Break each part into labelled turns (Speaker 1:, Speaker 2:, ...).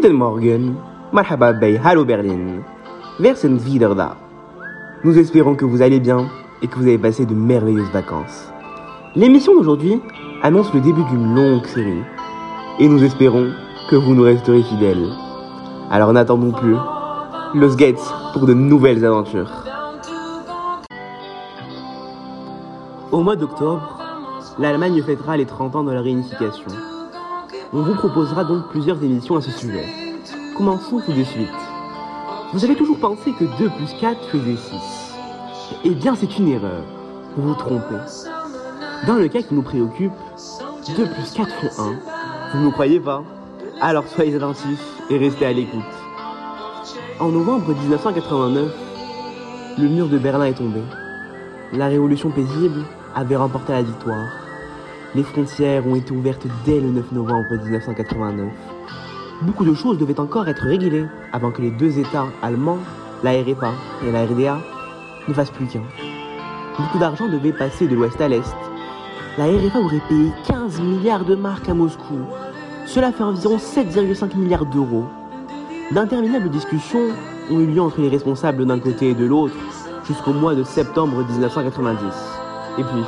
Speaker 1: Guten Morgen, Marhaba bei Hallo Berlin, Wer sind wieder da Nous espérons que vous allez bien et que vous avez passé de merveilleuses vacances. L'émission d'aujourd'hui annonce le début d'une longue série et nous espérons que vous nous resterez fidèles. Alors n'attendons plus, Los Gates pour de nouvelles aventures. Au mois d'octobre, l'Allemagne fêtera les 30 ans de la réunification. On vous proposera donc plusieurs émissions à ce sujet. Commençons tout de suite. Vous avez toujours pensé que 2 plus 4 faisait 6. Eh bien, c'est une erreur. Vous vous trompez. Dans le cas qui nous préoccupe, 2 plus 4 font 1. Vous ne nous croyez pas? Alors soyez attentifs et restez à l'écoute. En novembre 1989, le mur de Berlin est tombé. La révolution paisible avait remporté la victoire. Les frontières ont été ouvertes dès le 9 novembre 1989. Beaucoup de choses devaient encore être réglées avant que les deux États allemands, la RFA et la RDA, ne fassent plus qu'un. Beaucoup d'argent devait passer de l'ouest à l'est. La RFA aurait payé 15 milliards de marques à Moscou. Cela fait environ 7,5 milliards d'euros. D'interminables discussions ont eu lieu entre les responsables d'un côté et de l'autre jusqu'au mois de septembre 1990. Et puis,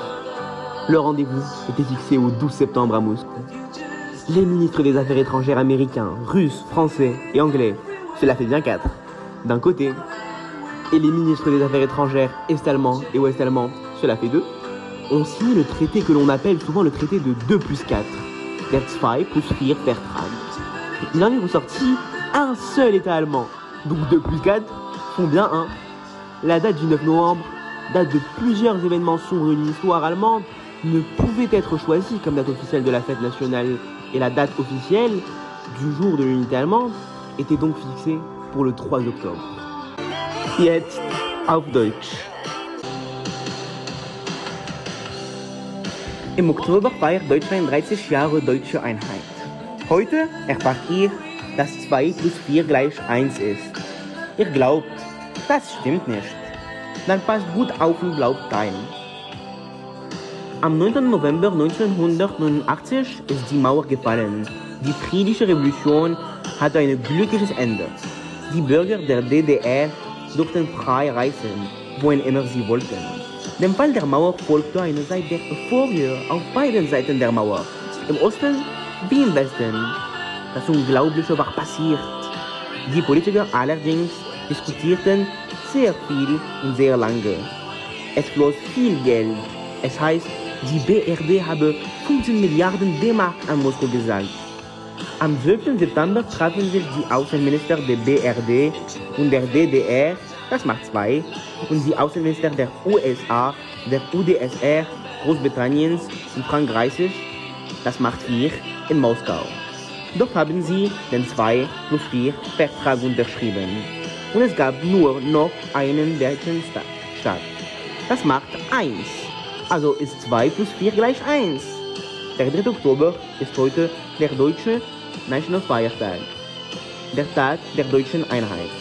Speaker 1: le rendez-vous était fixé au 12 septembre à Moscou. Les ministres des Affaires étrangères américains, russes, français et anglais, cela fait bien quatre, d'un côté, et les ministres des Affaires étrangères est-allemands et ouest-allemands, cela fait deux, ont signé le traité que l'on appelle souvent le traité de 2 plus 4, der 2 plus 4 Vertrag. Il en est ressorti un seul État allemand, donc 2 plus 4 font bien 1. La date du 9 novembre, date de plusieurs événements sombres de l'histoire allemande, ne pouvait être choisie comme date officielle de la fête nationale et la date officielle du jour de l'unité allemande était donc fixée pour le 3 octobre. Jetzt auf Deutsch. Im Oktober feiert Deutschland 30 Jahre deutsche Einheit. Heute erfahrt ihr, dass 2 plus 4 gleich 1 ist. Ihr glaubt, das stimmt nicht. Dann passt gut auf und glaubt ein. Am 9. November 1989 ist die Mauer gefallen. Die friedliche Revolution hatte ein glückliches Ende. Die Bürger der DDR durften frei reisen, wohin immer sie wollten. Dem Fall der Mauer folgte eine Zeit der Euphorie auf beiden Seiten der Mauer, im Osten wie im Westen. Das Unglaubliche war passiert. Die Politiker allerdings diskutierten sehr viel und sehr lange. Es floss viel Geld. Es heißt, die BRD habe 15 Milliarden D-Mark an Moskau gesagt. Am 12. September trafen sich die Außenminister der BRD und der DDR, das macht zwei, und die Außenminister der USA, der UdSR, Großbritanniens und Frankreichs, das macht vier, in Moskau. Dort haben sie den 2 plus 4 Vertrag unterschrieben. Und es gab nur noch einen deutschen Staat. Das macht 1. Also ist 2 plus 4 gleich 1. Der 3. Oktober ist heute der deutsche Nationalfeiertag, der Tag der deutschen Einheit.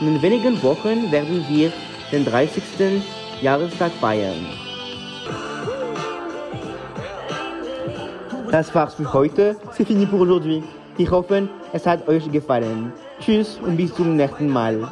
Speaker 1: In wenigen Wochen werden wir den 30. Jahrestag feiern. Das war's für heute. C'est fini pour aujourd'hui. Ich hoffe, es hat euch gefallen. Tschüss und bis zum nächsten Mal.